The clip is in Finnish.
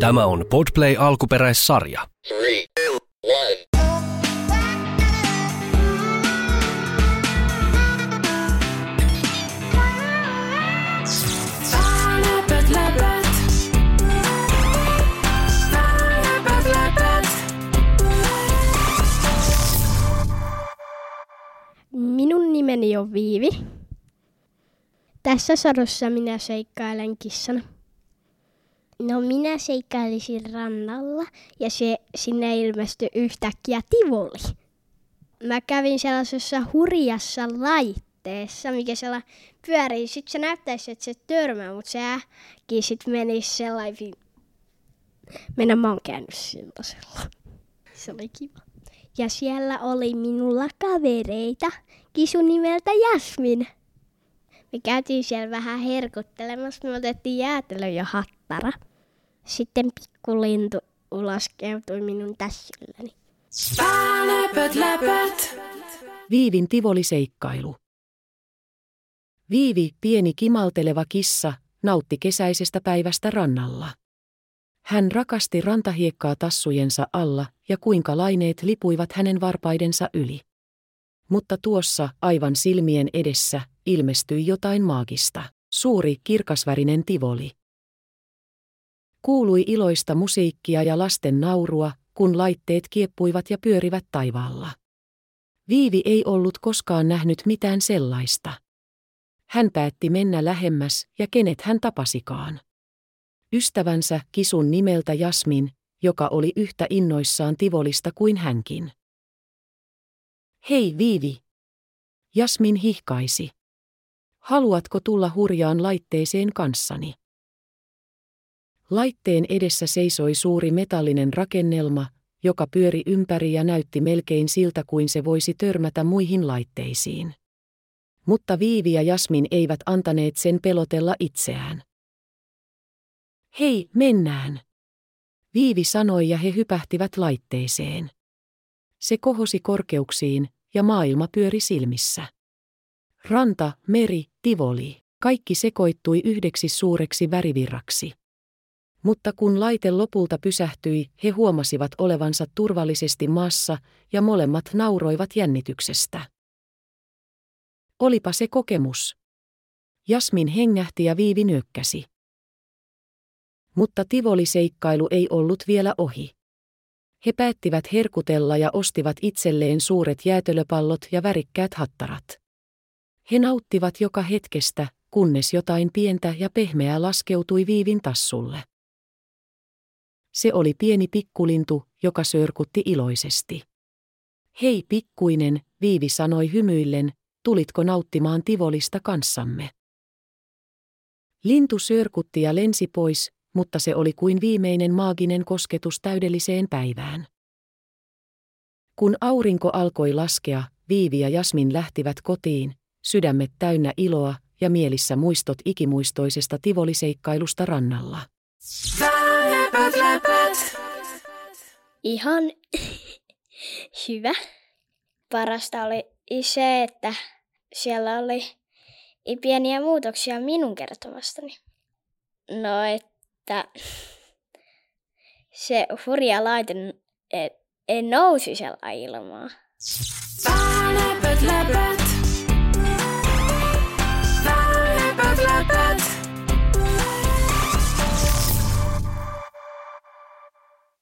Tämä on Podplay alkuperäissarja. Three, two. Minun nimeni on Viivi. Tässä sadossa minä seikkailen kissana. No minä seikkailisin rannalla ja se sinne ilmestyi yhtäkkiä tivoli. Mä kävin sellaisessa hurjassa laitteessa, mikä siellä pyörii. Sitten se näyttäisi, että se törmää, mutta se äkkiä sit menisi sellainen... Mennä mä oon käynyt sellaisella. Se oli kiva. Ja siellä oli minulla kavereita, kisu nimeltä Jasmin. Me käytiin siellä vähän herkuttelemassa, me otettiin jäätelö ja hattara. Sitten pikkulintu ulaskeutui minun tässilläni. Läpät, läpät. Viivin tivoliseikkailu. Viivi, pieni kimalteleva kissa, nautti kesäisestä päivästä rannalla. Hän rakasti rantahiekkaa tassujensa alla ja kuinka laineet lipuivat hänen varpaidensa yli. Mutta tuossa, aivan silmien edessä, ilmestyi jotain maagista. Suuri, kirkasvärinen tivoli. Kuului iloista musiikkia ja lasten naurua, kun laitteet kieppuivat ja pyörivät taivaalla. Viivi ei ollut koskaan nähnyt mitään sellaista. Hän päätti mennä lähemmäs ja kenet hän tapasikaan. Ystävänsä kisun nimeltä Jasmin, joka oli yhtä innoissaan Tivolista kuin hänkin. Hei Viivi! Jasmin hihkaisi. Haluatko tulla hurjaan laitteeseen kanssani? Laitteen edessä seisoi suuri metallinen rakennelma, joka pyöri ympäri ja näytti melkein siltä kuin se voisi törmätä muihin laitteisiin. Mutta Viivi ja Jasmin eivät antaneet sen pelotella itseään. Hei, mennään! Viivi sanoi ja he hypähtivät laitteeseen. Se kohosi korkeuksiin ja maailma pyöri silmissä. Ranta, meri, tivoli, kaikki sekoittui yhdeksi suureksi värivirraksi. Mutta kun laite lopulta pysähtyi, he huomasivat olevansa turvallisesti maassa ja molemmat nauroivat jännityksestä. Olipa se kokemus. Jasmin hengähti ja Viivi nyökkäsi. Mutta tivoliseikkailu ei ollut vielä ohi. He päättivät herkutella ja ostivat itselleen suuret jäätelöpallot ja värikkäät hattarat. He nauttivat joka hetkestä, kunnes jotain pientä ja pehmeää laskeutui Viivin tassulle. Se oli pieni pikkulintu, joka sörkutti iloisesti. Hei pikkuinen, Viivi sanoi hymyillen, tulitko nauttimaan Tivolista kanssamme? Lintu sörkutti ja lensi pois, mutta se oli kuin viimeinen maaginen kosketus täydelliseen päivään. Kun aurinko alkoi laskea, Viivi ja Jasmin lähtivät kotiin, sydämet täynnä iloa ja mielissä muistot ikimuistoisesta tivoliseikkailusta rannalla. Läpät, läpät. Ihan hyvä. Parasta oli se, että siellä oli pieniä muutoksia minun kertomastani. No, että se hurja laite e- e- nousi siellä ilmaa. Läpät, läpät.